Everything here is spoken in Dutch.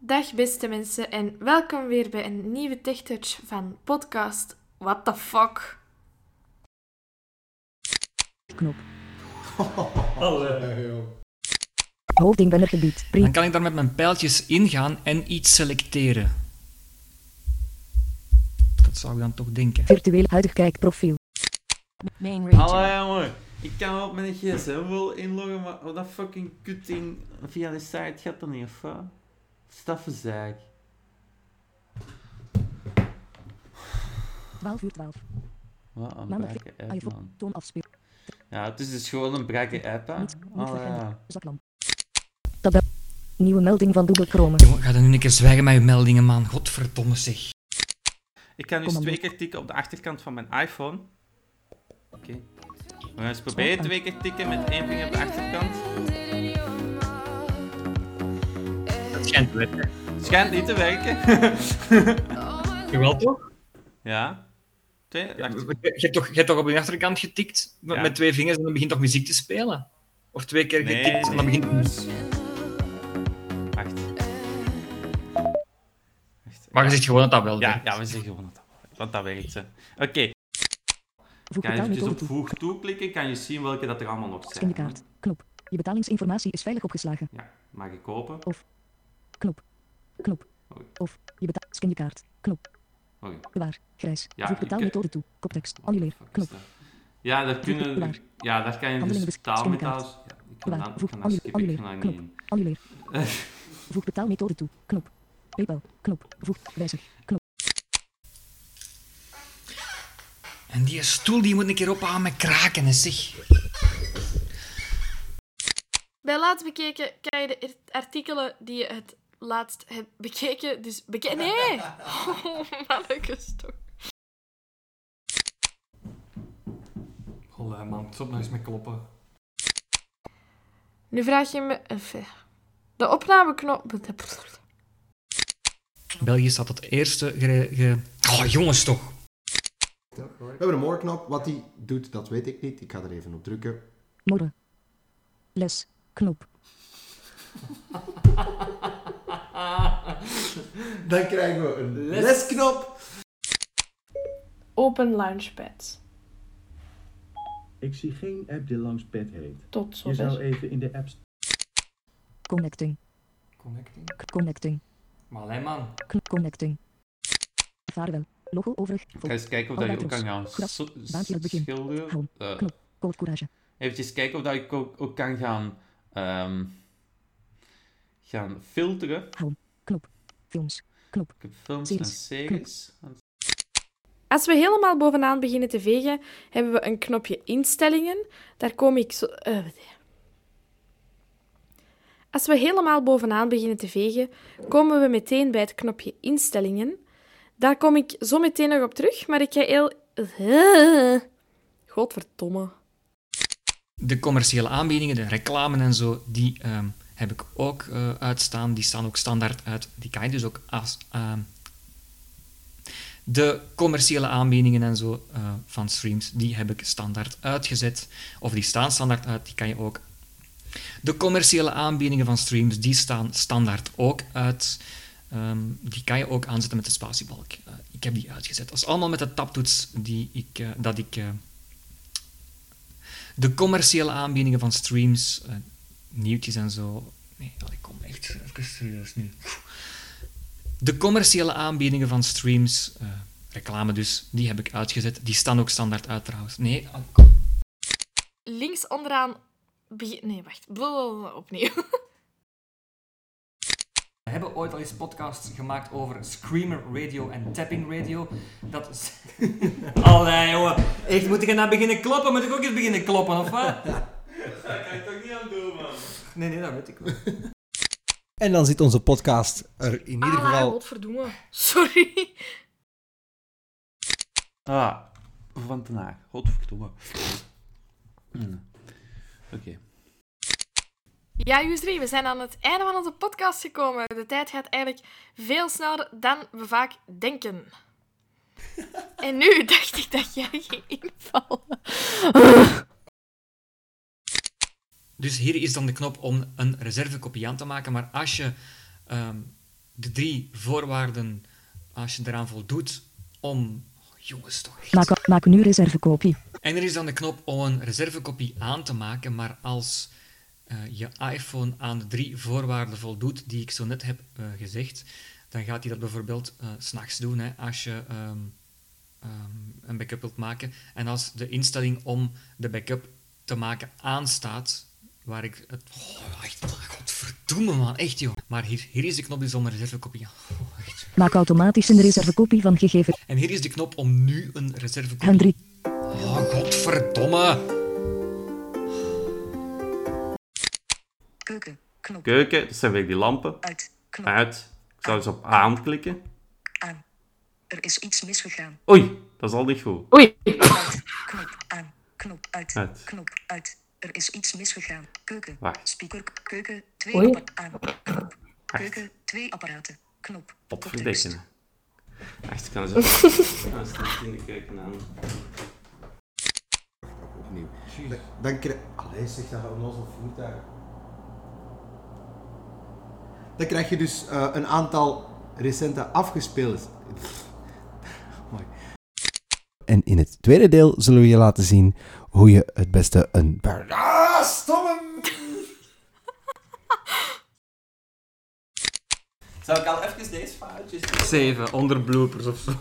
Dag beste mensen en welkom weer bij een nieuwe Tech Touch van podcast What the fuck. knop. Hoofding gebied. Dan kan ik daar met mijn pijltjes ingaan en iets selecteren. Dat zou ik dan toch denken. Virtueel huidig kijkprofiel. Main. Hallo jongen, ik kan op mijn gsm wel inloggen, maar dat fucking kutding via de site gaat dan niet, of wat? Staffenzaak. 12 uur 12. Wat een Maandag. brakke app, iPhone. man. Toon afspeel. Ja, het is dus gewoon een brakke app, hè? Niet, niet Oh, ja. Nieuwe melding van Google Chrome. Jongen, ga dan nu een keer zwijgen met je meldingen, man. Godverdomme zeg. Ik kan dus twee keer tikken op de achterkant van mijn iPhone. Oké. We gaan eens proberen twee keer tikken met één vinger op de achterkant. Schijnt te werken. Het schijnt niet te werken. Jawel toch? ja. Twee, Je, hebt toch, je hebt toch op je achterkant getikt met, Ja. met twee vingers en dan begint toch muziek te spelen? Of twee keer Nee, getikt en dan begint... Wacht. Wacht. Maar je zegt gewoon dat dat wel Ja, werkt. ja, we zeggen gewoon dat dat werkt, want dat werkt ze. Oké, Voeg kan je eventjes op toe. voeg toeklikken, kan je zien welke dat er allemaal nog zijn. Scankaart. Knop. Je betalingsinformatie is veilig opgeslagen. Ja, mag ik kopen? Knop. Knop. Oei. Of je betaalt. Scan je kaart. Knop. Oké. Bewaar. Grijs. Ja, Voeg ik- betaalmethode toe. Koptekst. Annuleer. Knop. dat? Ja, daar kunnen... Bewaar. Ja, daar kan je Handelingen dus taalmetaal... scankaart. Ja, ik kan Bewaar. dat, ik Voeg kan annuleer. ik kan. Voeg betaalmethode toe. Knop. PayPal. Knop. Voeg. Wijzig. Knop. En die stoel die moet een keer op aan met kraken, hè, zeg. Bij laatst bekeken kan je de art- artikelen die je het laatst hebt bekeken, dus bekeken... Nee! Oh, mannetjes toch. Allee, man. Stop nou eens met kloppen. Nu vraag je me... De opnameknop... België staat het eerste ge... ge- Oh, jongens toch. We hebben een moorknop. Wat die doet, dat weet ik niet. Ik ga er even op drukken. Morren. Les. Knop. Dan krijgen we een lesknop. Open Launchpad. Ik zie geen app die langs pad heet. Tot Je zou even in de app Connecting. Connecting. Connecting. Maar alleen man. Connecting. Vaarwel. Logo overig. Ga eens kijken of dat je ook kan gaan Baantje begin. schilderen. Home. Eh, Knop. Code courage. Even kijken of dat ik ook, ook kan gaan... ehm, gaan filteren. Knop. Films. Knop. Ik heb films en Series. series. Als we helemaal bovenaan beginnen te vegen, hebben we een knopje instellingen. Daar kom ik zo... eh, Als we helemaal bovenaan beginnen te vegen, komen we meteen bij het knopje instellingen. Daar kom ik zo meteen nog op terug, maar ik ga heel... Godverdomme. De commerciële aanbiedingen, de reclame en zo, die ehm, heb ik ook eh, uitstaan. Die staan ook standaard uit. Die kan je dus ook als... ehm, de commerciële aanbiedingen en zo eh, van streams, die heb ik standaard uitgezet. Of die staan standaard uit, die kan je ook... De commerciële aanbiedingen van streams, die staan standaard ook uit. Ehm, die kan je ook aanzetten met de spatiebalk. Eh, ik heb die uitgezet. Dat is allemaal met de taptoets die ik, dat ik... de commerciële aanbiedingen van streams, nieuwtjes en zo. Nee, allee, kom echt even serieus nu. De commerciële aanbiedingen van streams, eh, reclame dus, die heb ik uitgezet. Die staan ook standaard uit trouwens. Nee, oh, kom. Links onderaan... begin- Nee, wacht. Blablabla, Opnieuw. We hebben ooit al eens podcasts gemaakt over Screamer Radio en Tapping Radio. Dat is... Allee, jongen. Echt, moet ik er nou beginnen kloppen? Moet ik ook eens beginnen kloppen, of wat? Dat kan ik toch niet aan doen, man. Nee, nee, dat weet ik wel. En dan zit onze podcast er in ieder Ah, geval godverdomme. Sorry. Ah, van Den Haag. Godverdomme. Hmm. Oké. Ja, Jusri, we zijn aan het einde van onze podcast gekomen. De tijd gaat eigenlijk veel sneller dan we vaak denken. En nu dacht ik dat jij ging invallen. Dus hier is dan de knop om een reservekopie aan te maken. Maar als je ehm, de drie voorwaarden, als je eraan voldoet, om... Oh, jongens, toch echt. Maak, maak nu reservekopie. En er is dan de knop om een reservekopie aan te maken, maar als eh, je iPhone aan de drie voorwaarden voldoet die ik zo net heb eh, gezegd, dan gaat hij dat bijvoorbeeld eh, s s'nachts doen, hè, als je ehm, ehm, een backup wilt maken. En als de instelling om de backup te maken aanstaat, waar ik het... Oh, echt, godverdomme man, echt joh. Maar hier, hier is de knop dus om een reservekopie aan. Oh, echt. Maak automatisch een reservekopie van gegeven. En hier is de knop om nu een reservekopie... Hendrik. Oh, godverdomme. Keuken. Knop. Keuken, dat zijn weer die lampen. Uit. Knop. Uit. Ik zou eens op aanklikken. Aan. Er is iets misgegaan. Oei, dat is al niet goed. Oei. Uit. Knop. Aan. Knop. Uit. Uit. Knop. Uit. Er is iets misgegaan. Keuken. Wacht. Speaker. Keuken. Twee Oei. aan. Knop. Keuken. Twee apparaten. Knop. Potverdikken. Echt, ik kan. Dan staat het in de keuken aan. Opnieuw. Dan, dan krijg... Allee, zeg dat onnozel voertuig. Dan krijg je dus eh, een aantal recente afgespeelde... Pff. Mooi. En in het tweede deel zullen we je laten zien hoe je het beste een... bar- Ah, stomme! Zou ik al even deze foutjes... Zeven, onder bloopers of zo.